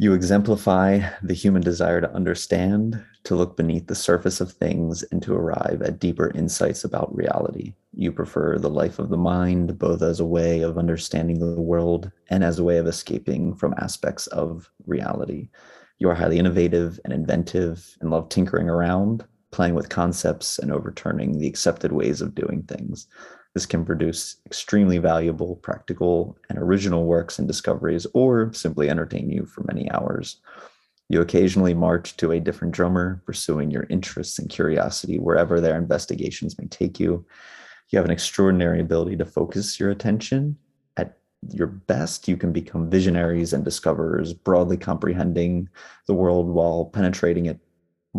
You exemplify the human desire to understand, to look beneath the surface of things, and to arrive at deeper insights about reality. You prefer the life of the mind, both as a way of understanding the world and as a way of escaping from aspects of reality. You are highly innovative and inventive and love tinkering around, playing with concepts and overturning the accepted ways of doing things. This can produce extremely valuable, practical, and original works and discoveries, or simply entertain you for many hours. You occasionally march to a different drummer, pursuing your interests and curiosity wherever their investigations may take you. You have an extraordinary ability to focus your attention. At your best, you can become visionaries and discoverers, broadly comprehending the world while penetrating it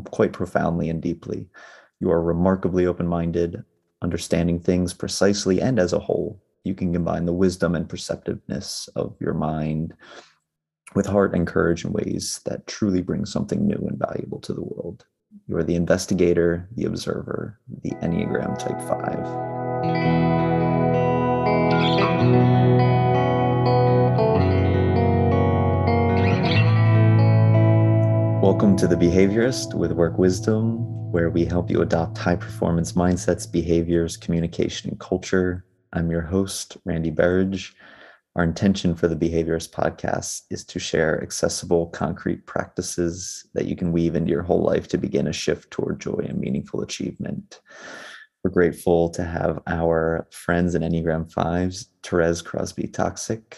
quite profoundly and deeply. You are remarkably open minded, understanding things precisely and as a whole. You can combine the wisdom and perceptiveness of your mind with heart and courage in ways that truly bring something new and valuable to the world. You are the investigator, the observer, the Enneagram Type 5. Welcome to The Behaviorist with Work Wisdom, where we help you adopt high performance mindsets, behaviors, communication, and culture. I'm your host, Randy Berridge. Our intention for the Behaviorist podcast is to share accessible, concrete practices that you can weave into your whole life to begin a shift toward joy and meaningful achievement. We're grateful to have our friends in Enneagram 5s, Therese Crosby Toczek,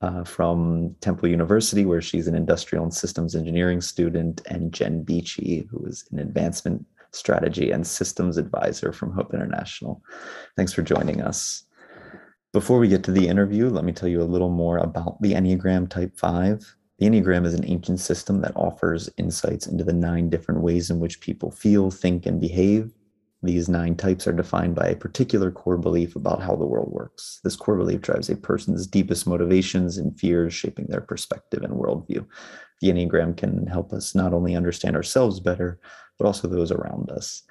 uh, from Temple University, where she's an industrial and systems engineering student, and Jen Beachy, who is an advancement strategy and systems advisor from Hope International. Thanks for joining us. Before we get to the interview, let me tell you a little more about the Enneagram Type 5. The Enneagram is an ancient system that offers insights into the nine different ways in which people feel, think, and behave these nine types are defined by a particular core belief about how the world works. This core belief drives a person's deepest motivations and fears, shaping their perspective and worldview. The Enneagram can help us not only understand ourselves better, but also those around us.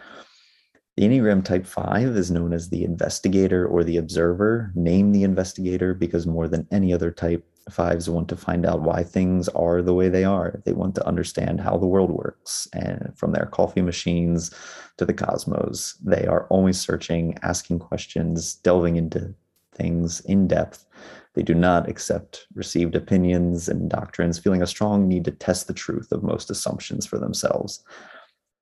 The Enneagram Type 5 is known as the investigator or the observer. Name the investigator because more than any other type, fives want to find out why things are the way they are. They want to understand how the world works. And from their coffee machines to the cosmos, they are always searching, asking questions, delving into things in depth. They do not accept received opinions and doctrines, feeling a strong need to test the truth of most assumptions for themselves.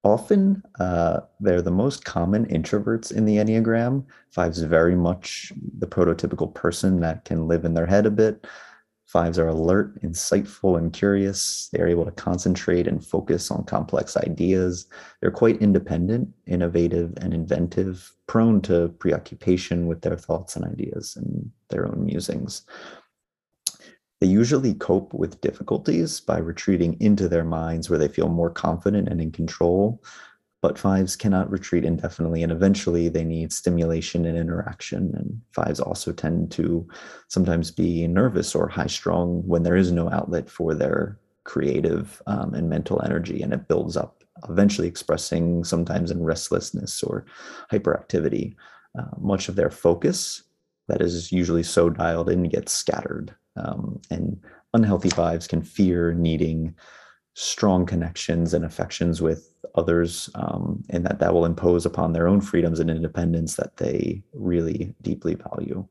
Often, uh, they're the most common introverts in the Enneagram. Five's very much the prototypical person that can live in their head a bit, Fives are alert, insightful, and curious. They are able to concentrate and focus on complex ideas. They're quite independent, innovative, and inventive, prone to preoccupation with their thoughts and ideas and their own musings. They usually cope with difficulties by retreating into their minds where they feel more confident and in control, but fives cannot retreat indefinitely and eventually they need stimulation and interaction and fives also tend to sometimes be nervous or high strung when there is no outlet for their creative um, and mental energy and it builds up eventually expressing sometimes in restlessness or hyperactivity. Uh, much of their focus that is usually so dialed in gets scattered um, and unhealthy fives can fear needing strong connections and affections with others um, and that that will impose upon their own freedoms and independence that they really deeply value.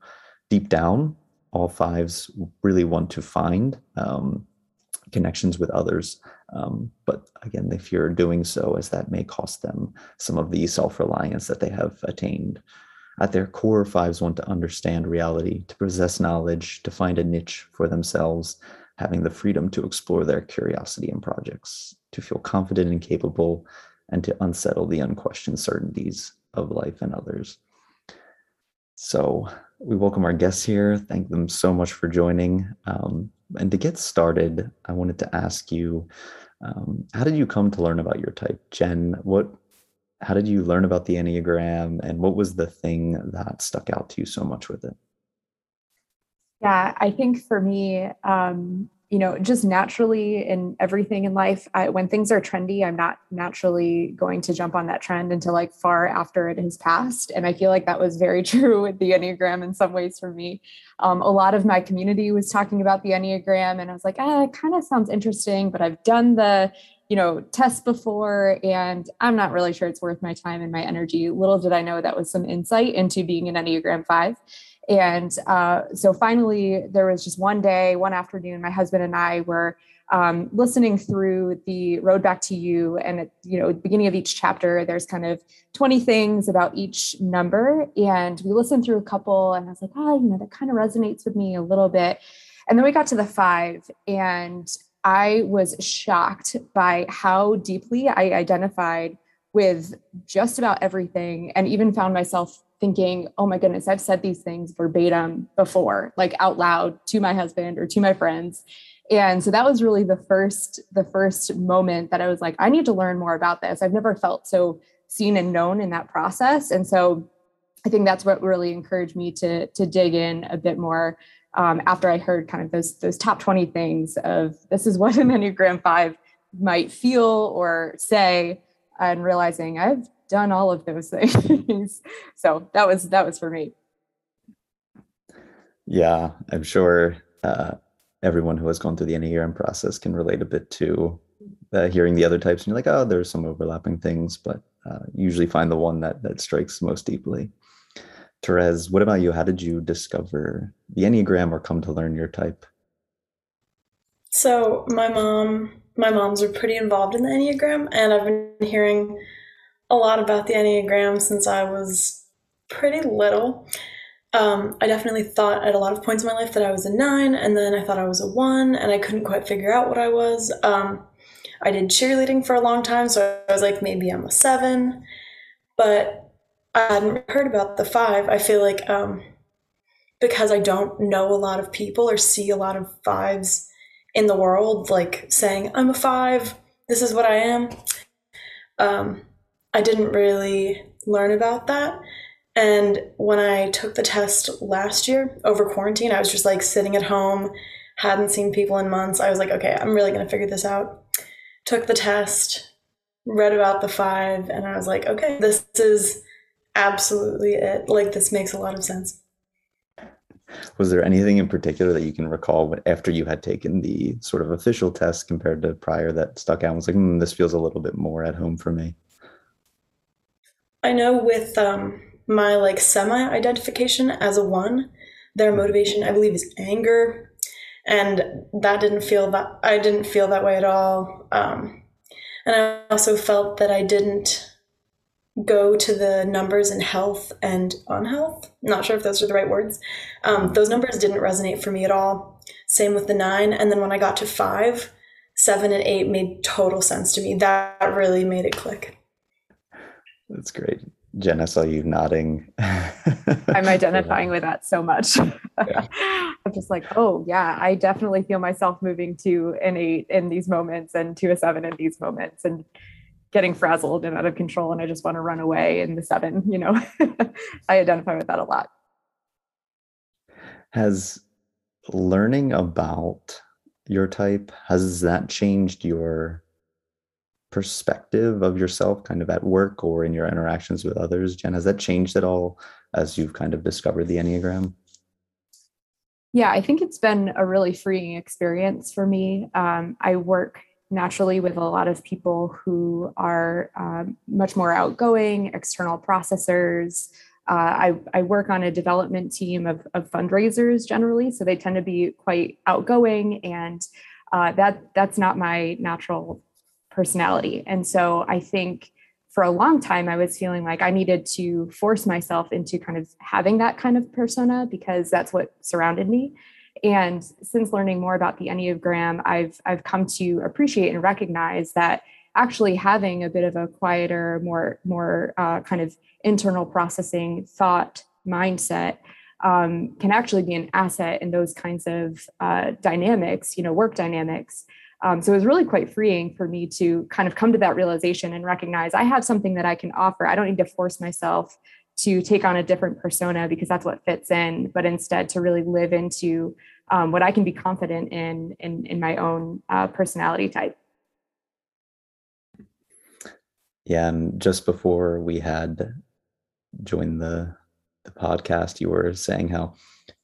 Deep down all fives really want to find um, connections with others um, but again they fear doing so as that may cost them some of the self-reliance that they have attained. At their core fives want to understand reality to possess knowledge to find a niche for themselves having the freedom to explore their curiosity and projects, to feel confident and capable, and to unsettle the unquestioned certainties of life and others. So, we welcome our guests here. Thank them so much for joining. Um, and to get started, I wanted to ask you um, how did you come to learn about your type? Jen, what how did you learn about the Enneagram and what was the thing that stuck out to you so much with it? Yeah, I think for me, um, you know, just naturally in everything in life, I, when things are trendy, I'm not naturally going to jump on that trend until like far after it has passed. And I feel like that was very true with the Enneagram in some ways for me. Um, a lot of my community was talking about the Enneagram, and I was like, ah, it kind of sounds interesting, but I've done the you know test before and i'm not really sure it's worth my time and my energy little did i know that was some insight into being an enneagram 5 and uh, so finally, there was just one day, one afternoon, my husband and I were um, listening through the Road Back to You. And at you know, the beginning of each chapter, there's kind of 20 things about each number. And we listened through a couple, and I was like, oh, you know, that kind of resonates with me a little bit. And then we got to the five, and I was shocked by how deeply I identified with just about everything and even found myself thinking, oh my goodness, I've said these things verbatim before, like out loud to my husband or to my friends. And so that was really the first, the first moment that I was like, I need to learn more about this. I've never felt so seen and known in that process. And so I think that's what really encouraged me to, to dig in a bit more um, after I heard kind of those, those top 20 things of this is what an Enneagram 5 might feel or say and realizing I've done all of those things. so that was that was for me. Yeah, I'm sure uh, everyone who has gone through the Enneagram process can relate a bit to uh, hearing the other types, and you're like, oh, there's some overlapping things, but uh, usually find the one that that strikes most deeply. Therese, what about you? How did you discover the Enneagram or come to learn your type? So my mom, my moms are pretty involved in the Enneagram, and I've been hearing a lot about the Enneagram since I was pretty little. Um, I definitely thought at a lot of points in my life that I was a nine, and then I thought I was a one, and I couldn't quite figure out what I was. Um, I did cheerleading for a long time, so I was like, maybe I'm a seven, but I hadn't heard about the five. I feel like um, because I don't know a lot of people or see a lot of fives in the world, like saying, I'm a five, this is what I am. Um, I didn't really learn about that. And when I took the test last year over quarantine, I was just like sitting at home, hadn't seen people in months. I was like, okay, I'm really going to figure this out. Took the test, read about the five, and I was like, okay, this is absolutely it. Like, this makes a lot of sense. Was there anything in particular that you can recall after you had taken the sort of official test compared to prior that stuck out? was like, mm, this feels a little bit more at home for me. I know with um, my like semi identification as a one, their motivation I believe is anger, and that didn't feel that I didn't feel that way at all. Um, and I also felt that I didn't go to the numbers in health and unhealth. Not sure if those are the right words. Um, those numbers didn't resonate for me at all. Same with the nine. And then when I got to five, seven, and eight made total sense to me. That really made it click. That's great. Jen, I saw you nodding. I'm identifying with that so much. Yeah. I'm just like, oh yeah, I definitely feel myself moving to an eight in these moments and to a seven in these moments and getting frazzled and out of control. And I just want to run away in the seven, you know. I identify with that a lot. Has learning about your type, has that changed your perspective of yourself kind of at work or in your interactions with others jen? Has that changed at all as you've kind of discovered the enneagram? Yeah i think it's been a really freeing experience for me. Um, i work naturally with a lot of people who are um, much more outgoing external processors. Uh, I, I, work on a development team of, of, fundraisers generally, so they tend to be quite outgoing, and uh, that that's not my natural personality. And so I think for a long time, I was feeling like I needed to force myself into kind of having that kind of persona because that's what surrounded me. And since learning more about the Enneagram, I've I've come to appreciate and recognize that actually having a bit of a quieter, more more uh, kind of internal processing thought mindset um, can actually be an asset in those kinds of uh, dynamics, you know, work dynamics. Um, so it was really quite freeing for me to kind of come to that realization and recognize I have something that I can offer. I don't need to force myself to take on a different persona because that's what fits in, but instead to really live into um, what I can be confident in in, in my own uh, personality type. Yeah, and just before we had joined the the podcast, you were saying how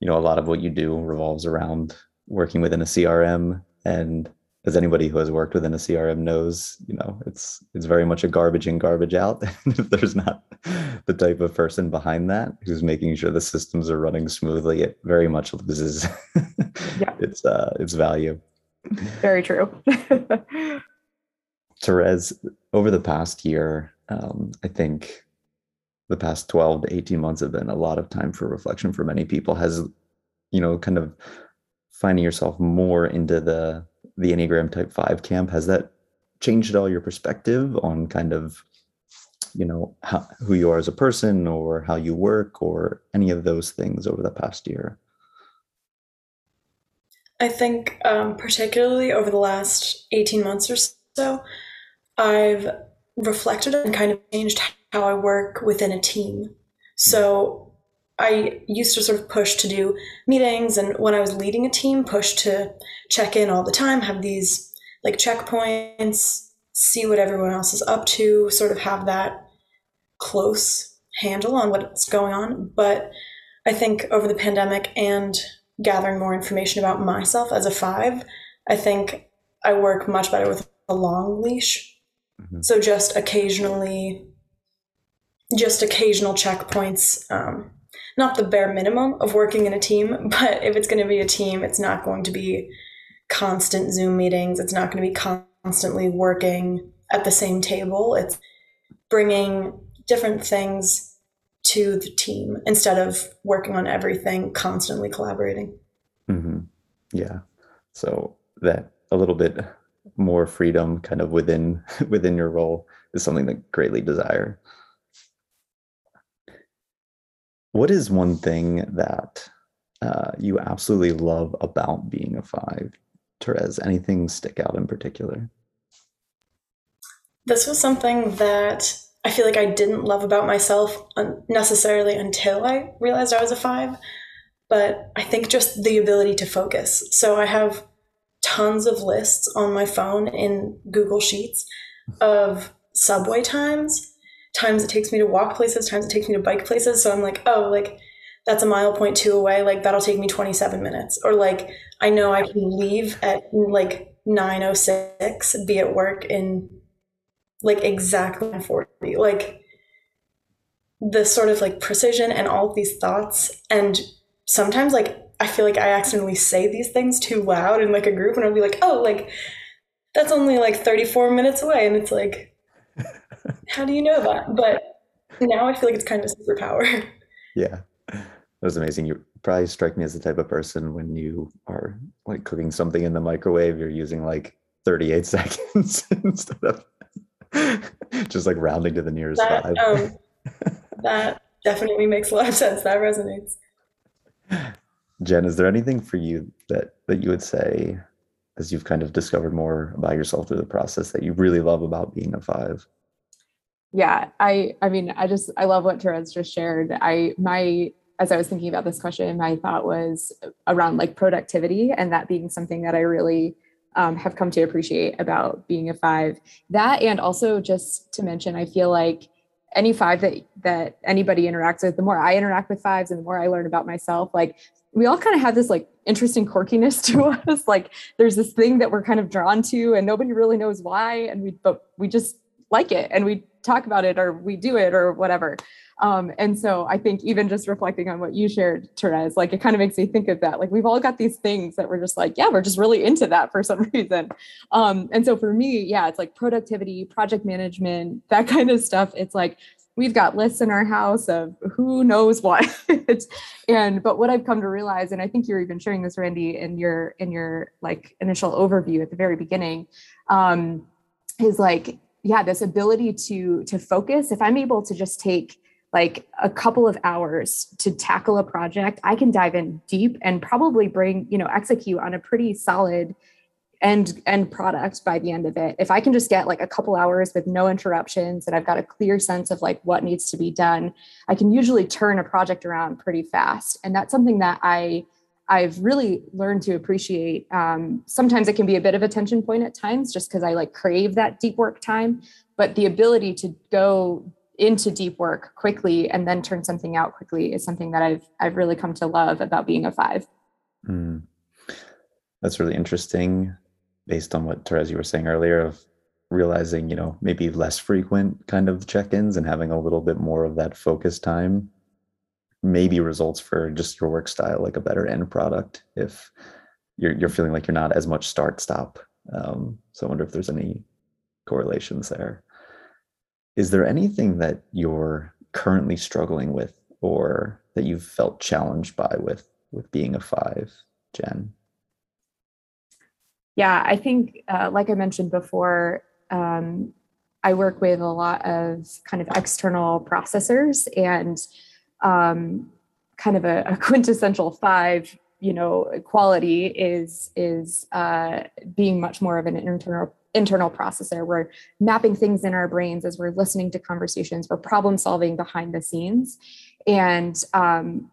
you know a lot of what you do revolves around working within a CRM and as anybody who has worked within a crm knows you know it's it's very much a garbage in garbage out. If there's not the type of person behind that who's making sure the systems are running smoothly it very much loses yeah. its uh its value. Very true. Therese over the past year um, i think the past 12 to 18 months have been a lot of time for reflection for many people. Has you know kind of finding yourself more into the the Enneagram Type 5 camp, has that changed at all your perspective on kind of, you know, how, who you are as a person or how you work or any of those things over the past year? I think, um, particularly over the last 18 months or so, I've reflected and kind of changed how I work within a team. So I used to sort of push to do meetings, and when I was leading a team, push to check in all the time, have these like checkpoints, see what everyone else is up to, sort of have that close handle on what's going on. But I think over the pandemic and gathering more information about myself as a five, I think I work much better with a long leash. Mm-hmm. So just occasionally, just occasional checkpoints. Um, not the bare minimum of working in a team, but if it's going to be a team, it's not going to be constant Zoom meetings. It's not going to be constantly working at the same table. It's bringing different things to the team instead of working on everything, constantly collaborating. Mm-hmm. Yeah. So that a little bit more freedom kind of within within your role is something that greatly desire what is one thing that uh, you absolutely love about being a five? Therese, anything stick out in particular? This was something that I feel like I didn't love about myself necessarily until I realized I was a five. But I think just the ability to focus. So I have tons of lists on my phone in Google Sheets of subway times times it takes me to walk places, times it takes me to bike places. So I'm like, oh, like that's a mile point two away. Like that'll take me 27 minutes. Or like I know I can leave at like 906, be at work in like exactly 40. Like the sort of like precision and all of these thoughts. And sometimes like I feel like I accidentally say these things too loud in like a group and I'll be like, oh, like that's only like 34 minutes away. And it's like, how do you know that? But now I feel like it's kind of a superpower. Yeah. That was amazing. You probably strike me as the type of person when you are like cooking something in the microwave, you're using like 38 seconds instead of just like rounding to the nearest that, five. Um, that definitely makes a lot of sense. That resonates. Jen, is there anything for you that that you would say as you've kind of discovered more about yourself through the process that you really love about being a five? Yeah i i mean i just i love what Therese just shared. I my as i was thinking about this question my thought was around like productivity and that being something that i really um, have come to appreciate about being a five. That and also just to mention i feel like any five that that anybody interacts with the more i interact with fives and the more i learn about myself like we all kind of have this like interesting quirkiness to us. Like there's this thing that we're kind of drawn to and nobody really knows why and we but we just like it and we talk about it or we do it or whatever. Um, and so I think even just reflecting on what you shared, Therese, like it kind of makes me think of that. Like we've all got these things that we're just like, yeah, we're just really into that for some reason. Um, and so for me, yeah, it's like productivity, project management, that kind of stuff. It's like we've got lists in our house of who knows what. and but what I've come to realize, and I think you're even sharing this, Randy, in your in your like initial overview at the very beginning, um, is like yeah this ability to to focus. If i'm able to just take like a couple of hours to tackle a project i can dive in deep and probably bring you know execute on a pretty solid end end product by the end of it. If i can just get like a couple hours with no interruptions and i've got a clear sense of like what needs to be done i can usually turn a project around pretty fast. And that's something that i I've really learned to appreciate. Um, sometimes it can be a bit of a tension point at times, just because I like crave that deep work time. But the ability to go into deep work quickly and then turn something out quickly is something that I've I've really come to love about being a five. Mm. That's really interesting, based on what Therese you were saying earlier of realizing, you know, maybe less frequent kind of check-ins and having a little bit more of that focus time maybe results for just your work style like a better end product if you're you're feeling like you're not as much start stop. Um, so I wonder if there's any correlations there. Is there anything that you're currently struggling with or that you've felt challenged by with with being a five, Jen? Yeah, I think, uh, like I mentioned before, um, I work with a lot of kind of external processors and um, kind of a, a, quintessential five, you know, quality is is uh, being much more of an internal internal processor. We're mapping things in our brains as we're listening to conversations. We're problem solving behind the scenes, and um,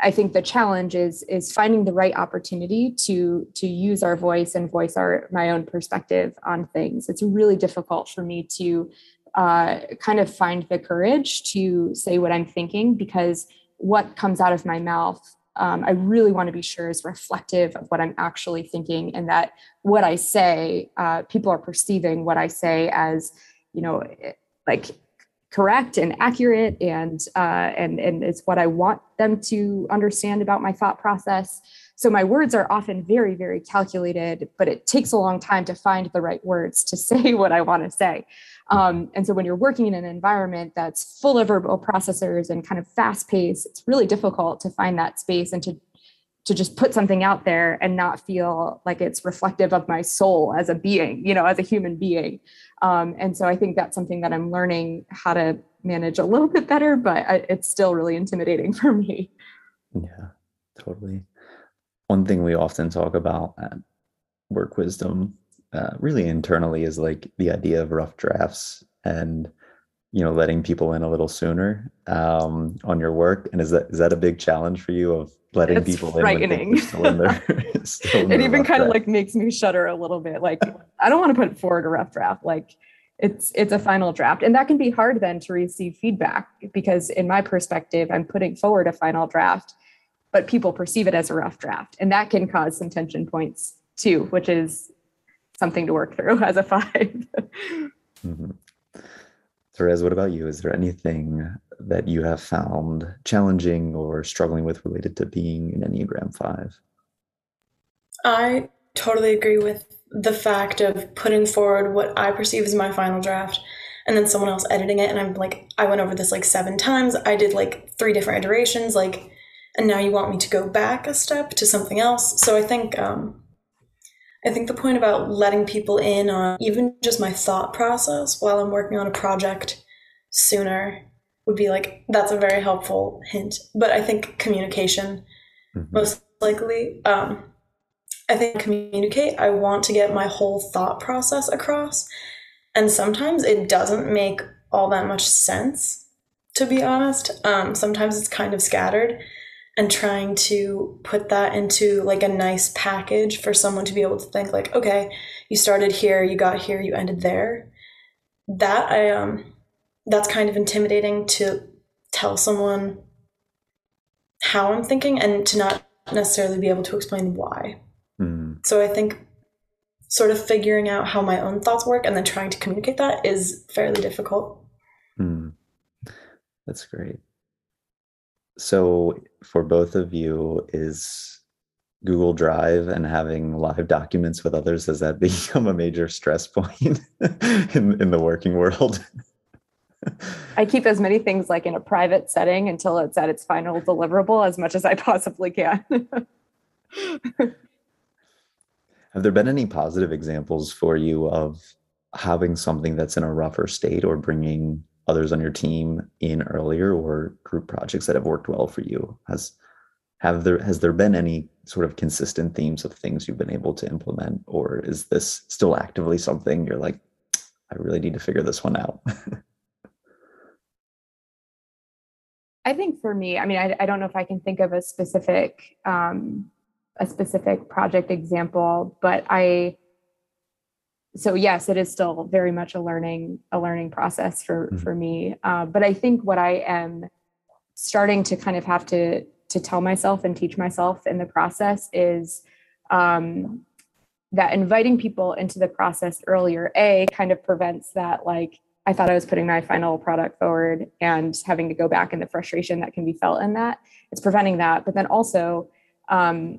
I think the challenge is is finding the right opportunity to to use our voice and voice our my own perspective on things. It's really difficult for me to uh, kind of find the courage to say what I'm thinking because what comes out of my mouth um, I really want to be sure is reflective of what I'm actually thinking, and that what I say, uh, people are perceiving what I say as, you know, like correct and accurate and uh, and and it's what I want them to understand about my thought process. So my words are often very very calculated, but it takes a long time to find the right words to say what I want to say. Um, and so when you're working in an environment that's full of verbal processors and kind of fast paced, it's really difficult to find that space and to to just put something out there and not feel like it's reflective of my soul as a being, you know, as a human being. Um, and so I think that's something that I'm learning how to manage a little bit better, but I, it's still really intimidating for me. Yeah, totally. One thing we often talk about at Work Wisdom, uh, really internally, is like the idea of rough drafts and you know letting people in a little sooner um, on your work. And is that is that a big challenge for you of letting it's people frightening. in? Frightening. it even kind of like makes me shudder a little bit. Like I don't want to put forward a rough draft. Like it's it's a final draft, and that can be hard then to receive feedback because in my perspective, I'm putting forward a final draft, but people perceive it as a rough draft, and that can cause some tension points too, which is something to work through as a 5 mm-hmm. Therese, what about you? Is there anything that you have found challenging or struggling with related to being an Enneagram 5? I totally agree with the fact of putting forward what I perceive as my final draft and then someone else editing it. And I'm like, I went over this like seven times. I did like three different iterations, like, and now you want me to go back a step to something else. So I think, um, I think the point about letting people in on even just my thought process while I'm working on a project sooner would be like that's a very helpful hint. But I think communication mm-hmm. most likely. Um, I think communicate. I want to get my whole thought process across, and sometimes it doesn't make all that much sense. To be honest, um, sometimes it's kind of scattered, and trying to put that into like a nice package for someone to be able to think like, okay, you started here, you got here, you ended there. That I um that's kind of intimidating to tell someone how I'm thinking and to not necessarily be able to explain why. Mm. So I think sort of figuring out how my own thoughts work and then trying to communicate that is fairly difficult. Mm. That's great. So for both of you, is Google Drive and having live documents with others, has that become a major stress point in, in the working world? I keep as many things like in a private setting until it's at its final deliverable as much as I possibly can. Have there been any positive examples for you of having something that's in a rougher state or bringing others on your team in earlier or group projects that have worked well for you? Has have there has there been any sort of consistent themes of things you've been able to implement or is this still actively something you're like I really need to figure this one out? I think for me, I mean, I, I don't know if I can think of a specific um, a specific project example, but I so yes, it is still very much a learning a learning process for mm-hmm. for me. Uh, but I think what I am starting to kind of have to to tell myself and teach myself in the process is um, that inviting people into the process earlier a kind of prevents that like i thought i was putting my final product forward and having to go back and the frustration that can be felt in that it's preventing that but then also um,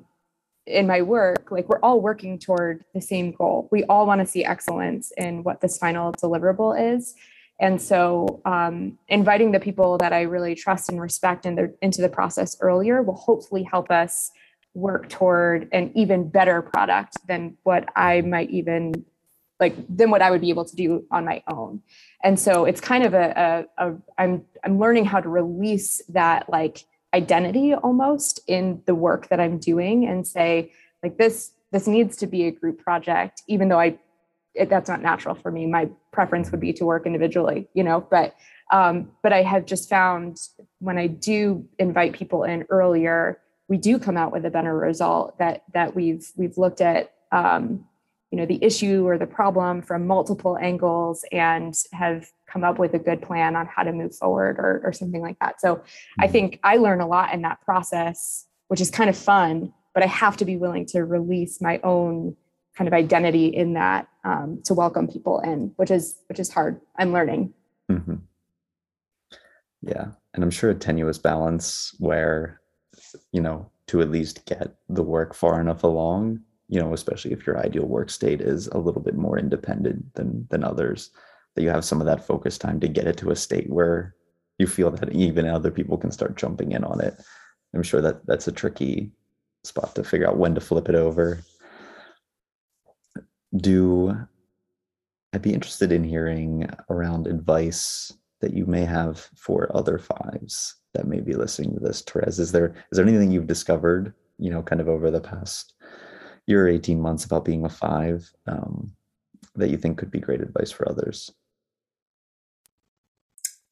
in my work like we're all working toward the same goal we all want to see excellence in what this final deliverable is and so um, inviting the people that i really trust and respect in into the process earlier will hopefully help us work toward an even better product than what I might even like than what I would be able to do on my own. And so it's kind of a, a, a I'm I'm learning how to release that like identity almost in the work that I'm doing and say like this this needs to be a group project even though I it, that's not natural for me. My preference would be to work individually, you know, but um, but I have just found when I do invite people in earlier, we do come out with a better result that that we've we've looked at um, you know the issue or the problem from multiple angles and have come up with a good plan on how to move forward or, or something like that so i mm-hmm. think i learn a lot in that process which is kind of fun but i have to be willing to release my own kind of identity in that um, to welcome people in which is which is hard i'm learning mm-hmm. yeah and i'm sure a tenuous balance where you know, to at least get the work far enough along, you know, especially if your ideal work state is a little bit more independent than than others, that you have some of that focus time to get it to a state where you feel that even other people can start jumping in on it. I'm sure that that's a tricky spot to figure out when to flip it over. Do I'd be interested in hearing around advice that you may have for other fives that may be listening to this Therese is there is there anything you've discovered you know kind of over the past or 18 months about being a five um, that you think could be great advice for others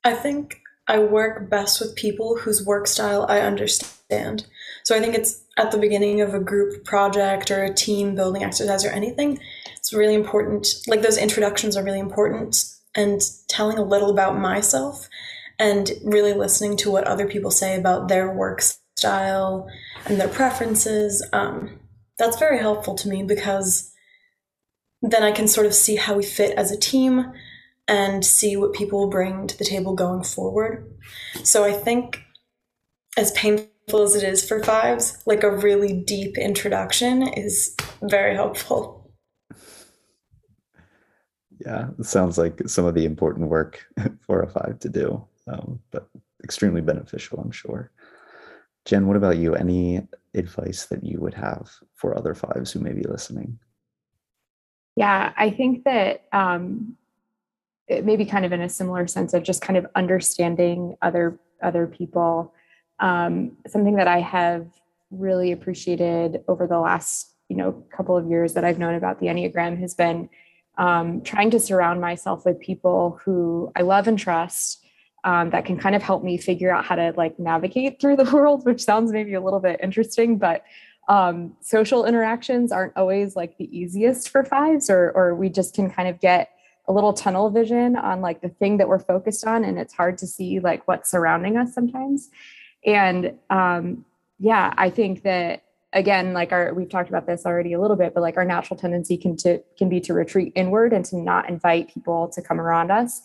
i think i work best with people whose work style i understand so i think it's at the beginning of a group project or a team building exercise or anything it's really important like those introductions are really important and telling a little about myself and really listening to what other people say about their work style and their preferences. Um, that's very helpful to me because then I can sort of see how we fit as a team and see what people bring to the table going forward. So I think, as painful as it is for fives, like a really deep introduction is very helpful. Yeah, it sounds like some of the important work for a five to do um, but extremely beneficial, I'm sure. Jen, what about you? Any advice that you would have for other fives who may be listening? Yeah, I think that um, it may be kind of in a similar sense of just kind of understanding other other people. Um, something that I have really appreciated over the last you know couple of years that I've known about the Enneagram has been um, trying to surround myself with people who I love and trust um, that can kind of help me figure out how to like navigate through the world, which sounds maybe a little bit interesting, but um, social interactions aren't always like the easiest for fives, or or we just can kind of get a little tunnel vision on like the thing that we're focused on, and it's hard to see like what's surrounding us sometimes. And um, yeah, I think that again, like our we've talked about this already a little bit, but like our natural tendency can to can be to retreat inward and to not invite people to come around us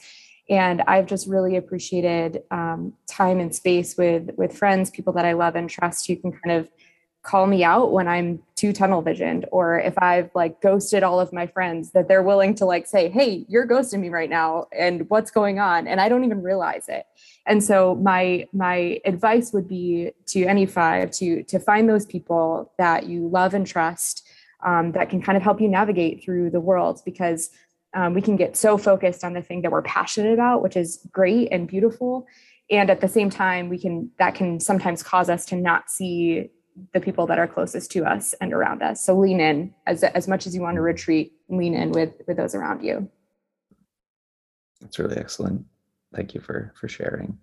and i've just really appreciated um, time and space with with friends people that i love and trust who can kind of call me out when i'm too tunnel visioned or if i've like ghosted all of my friends that they're willing to like say hey you're ghosting me right now and what's going on? And i don't even realize it. And so my my advice would be to any five to to find those people that you love and trust um, that can kind of help you navigate through the world because um, we can get so focused on the thing that we're passionate about which is great and beautiful. And at the same time we can that can sometimes cause us to not see the people that are closest to us and around us. So lean in as as much as you want to retreat lean in with with those around you. That's really excellent. Thank you for for sharing.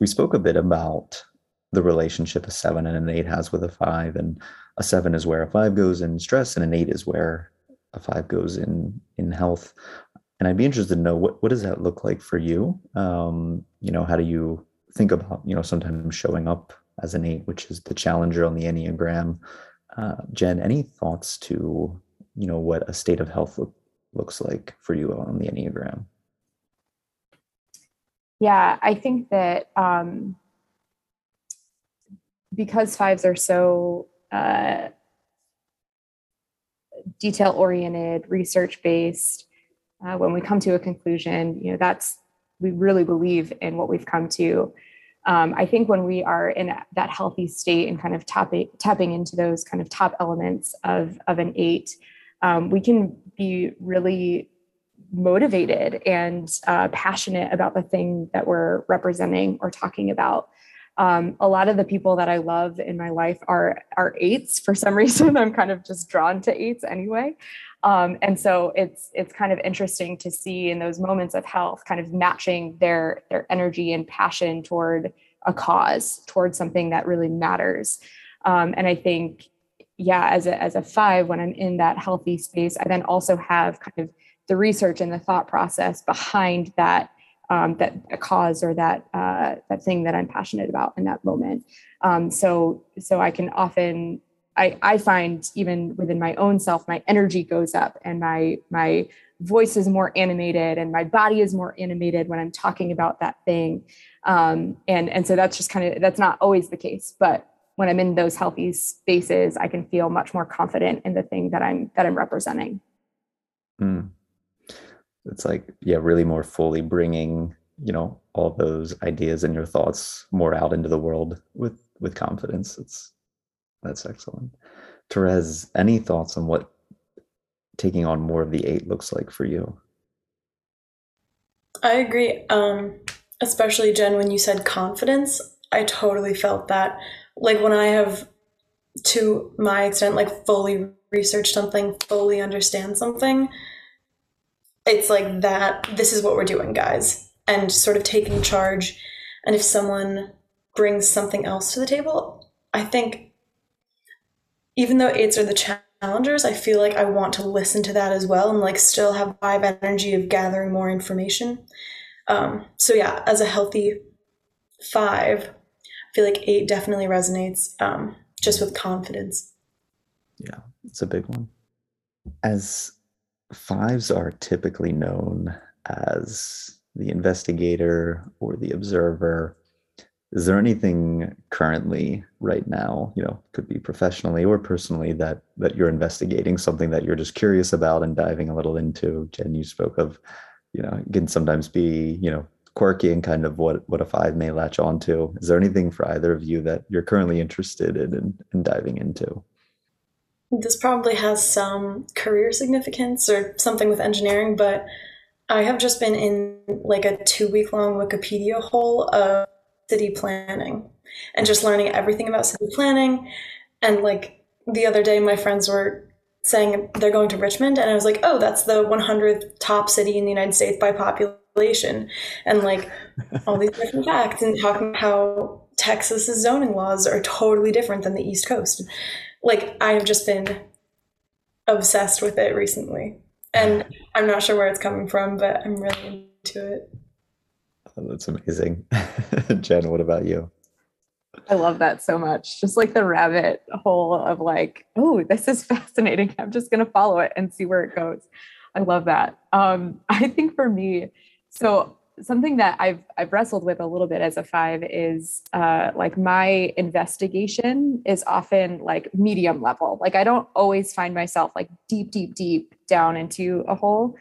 We spoke a bit about the relationship a seven and an eight has with a five and a seven is where a five goes in stress, and an eight is where a five goes in in health. And I'd be interested to know what what does that look like for you? Um, you know, how do you think about you know sometimes showing up as an eight, which is the challenger on the enneagram? Uh, Jen, any thoughts to you know what a state of health look, looks like for you on the enneagram? Yeah, I think that um, because fives are so uh, detail oriented, research based, uh, when we come to a conclusion, you know, that's, we really believe in what we've come to. Um, I think when we are in that healthy state and kind of tapping, tapping into those kind of top elements of, of an eight, um, we can be really motivated and uh, passionate about the thing that we're representing or talking about. Um, a lot of the people that I love in my life are are eights. For some reason, I'm kind of just drawn to eights anyway. Um, and so it's it's kind of interesting to see in those moments of health, kind of matching their their energy and passion toward a cause, toward something that really matters. Um, and I think, yeah, as a as a five, when I'm in that healthy space, I then also have kind of the research and the thought process behind that um, that a cause or that uh, that thing that I'm passionate about in that moment. Um, so so I can often I, I find even within my own self, my energy goes up and my my voice is more animated and my body is more animated when I'm talking about that thing. Um, and and so that's just kind of that's not always the case, but when I'm in those healthy spaces, I can feel much more confident in the thing that I'm that I'm representing. Mm it's like yeah really more fully bringing you know all those ideas and your thoughts more out into the world with with confidence. It's that's excellent. Therese any thoughts on what taking on more of the eight looks like for you? I agree um especially Jen when you said confidence I totally felt that. Like when I have to my extent like fully research something fully understand something it's like that this is what we're doing guys and sort of taking charge. And if someone brings something else to the table i think even though eights are the challengers i feel like i want to listen to that as well and like still have five energy of gathering more information. Um, so yeah as a healthy five i feel like eight definitely resonates um, just with confidence. Yeah it's a big one. As fives are typically known as the investigator or the observer. Is there anything currently right now, you know, could be professionally or personally that that you're investigating, something that you're just curious about and diving a little into? Jen, you spoke of, you know, it can sometimes be, you know, quirky and kind of what what a five may latch onto. Is there anything for either of you that you're currently interested in and, in diving into? This probably has some career significance or something with engineering, but I have just been in like a two week long Wikipedia hole of city planning and just learning everything about city planning. And like the other day, my friends were saying they're going to Richmond, and I was like, oh, that's the 100th top city in the United States by population. And like all these different facts and talking about how Texas's zoning laws are totally different than the East Coast like I have just been obsessed with it recently. And I'm not sure where it's coming from, but I'm really into it. Oh, that's amazing. Jen, what about you? I love that so much. Just like the rabbit hole of like, oh, this is fascinating. I'm just going to follow it and see where it goes. I love that. Um, I think for me, so something that I've I've wrestled with a little bit as a five is uh, like my investigation is often like medium level. Like I don't always find myself like deep, deep, deep down into a hole.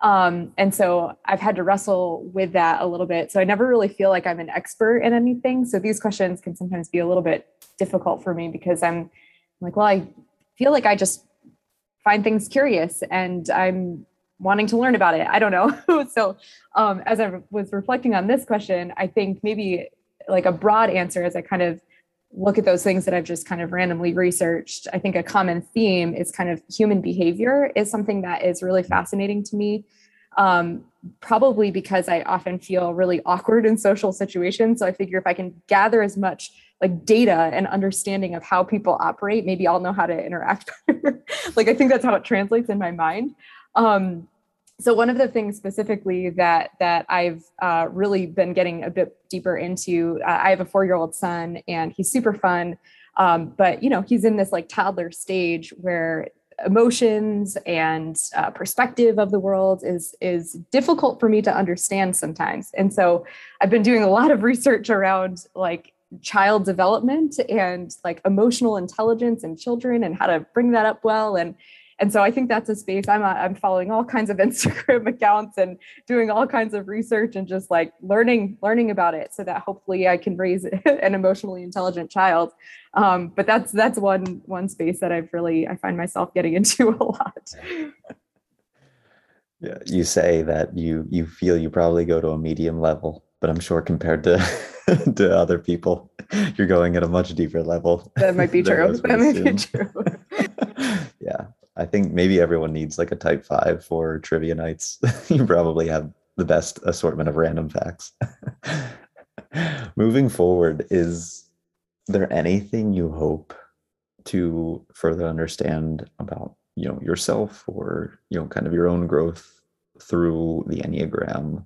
Um, and so I've had to wrestle with that a little bit. So I never really feel like I'm an expert in anything. So these questions can sometimes be a little bit difficult for me because I'm like, well, I feel like I just find things curious and I'm wanting to learn about it. I don't know. so um, as I was reflecting on this question, I think maybe like a broad answer as I kind of look at those things that I've just kind of randomly researched, I think a common theme is kind of human behavior is something that is really fascinating to me. Um, probably because I often feel really awkward in social situations. So I figure if I can gather as much like data and understanding of how people operate maybe i'll know how to interact like i think that's how it translates in my mind um, so one of the things specifically that that I've uh, really been getting a bit deeper into, uh, I have a four year old son and he's super fun, um, but you know he's in this like toddler stage where emotions and uh, perspective of the world is is difficult for me to understand sometimes, and so I've been doing a lot of research around like child development and like emotional intelligence in children and how to bring that up well. And and so I think that's a space I'm I'm following all kinds of Instagram accounts and doing all kinds of research and just like learning learning about it so that hopefully I can raise an emotionally intelligent child. Um, but that's that's one one space that I've really I find myself getting into a lot. Yeah, you say that you you feel you probably go to a medium level, but I'm sure compared to to other people, you're going at a much deeper level. That might be true. That might be true. yeah, I think maybe everyone needs like a type five for trivia nights. you probably have the best assortment of random facts. Moving forward, is there anything you hope to further understand about you know yourself or you know kind of your own growth through the Enneagram?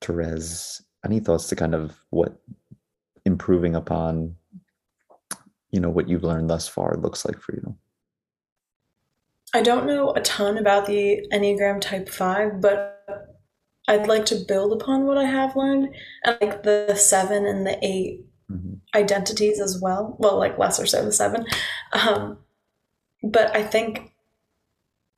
Therese, any thoughts to kind of what improving upon you know what you've learned thus far looks like for you? I don't know a ton about the Enneagram Type 5, but I'd like to build upon what I have learned and like the 7 and the 8 mm-hmm. identities as well. Well, like less or so the 7. Um, but I think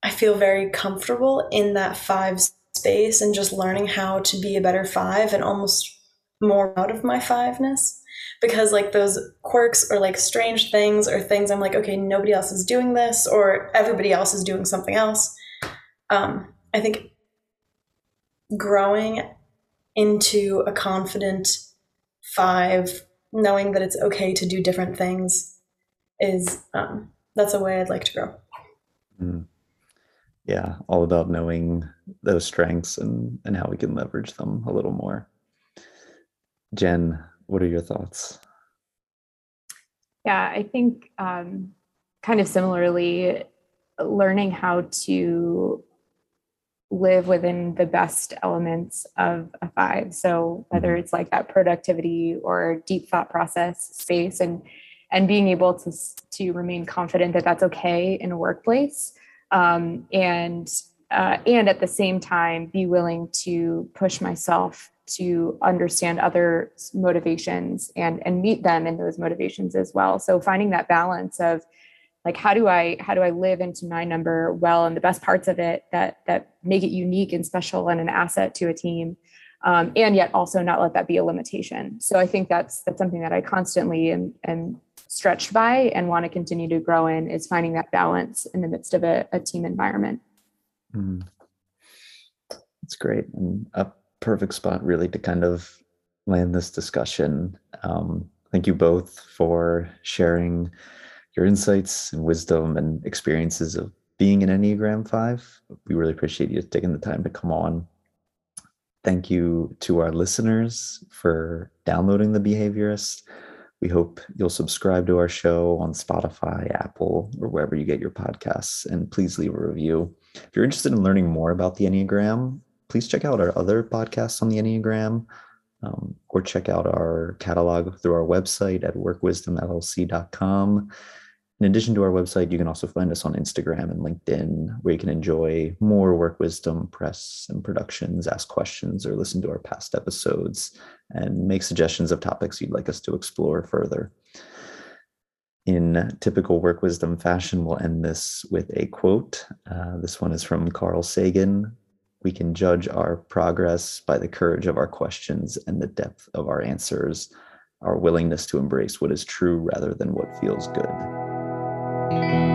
I feel very comfortable in that 5 space and just learning how to be a better 5 and almost more out of my 5ness because like those quirks or like strange things or things I'm like, okay, nobody else is doing this or everybody else is doing something else. Um, I think growing into a confident five, knowing that it's okay to do different things is um, that's a way I'd like to grow. Mm. Yeah, all about knowing those strengths and and how we can leverage them a little more. Jen, what are your thoughts? Yeah, I think um, kind of similarly, learning how to live within the best elements of a five. So whether mm-hmm. it's like that productivity or deep thought process space, and and being able to to remain confident that that's okay in a workplace, um, and uh, and at the same time be willing to push myself to understand other motivations and and meet them in those motivations as well. So finding that balance of like how do i how do i live into my number well and the best parts of it that that make it unique and special and an asset to a team um, and yet also not let that be a limitation. So i think that's that's something that i constantly am, am stretched by and want to continue to grow in is finding that balance in the midst of a, a team environment. Mm. that's great. And up perfect spot really to kind of land this discussion. Um, thank you both for sharing your insights and wisdom and experiences of being an Enneagram 5. We really appreciate you taking the time to come on. Thank you to our listeners for downloading The Behaviorist. We hope you'll subscribe to our show on Spotify, Apple, or wherever you get your podcasts. And please leave a review. If you're interested in learning more about the Enneagram, please check out our other podcasts on the Enneagram um, or check out our catalog through our website at workwisdomllc.com. In addition to our website, you can also find us on Instagram and LinkedIn, where you can enjoy more Work Wisdom press and productions, ask questions, or listen to our past episodes and make suggestions of topics you'd like us to explore further. In typical Work Wisdom fashion, we'll end this with a quote. Uh, this one is from Carl Sagan we can judge our progress by the courage of our questions and the depth of our answers, our willingness to embrace what is true rather than what feels good.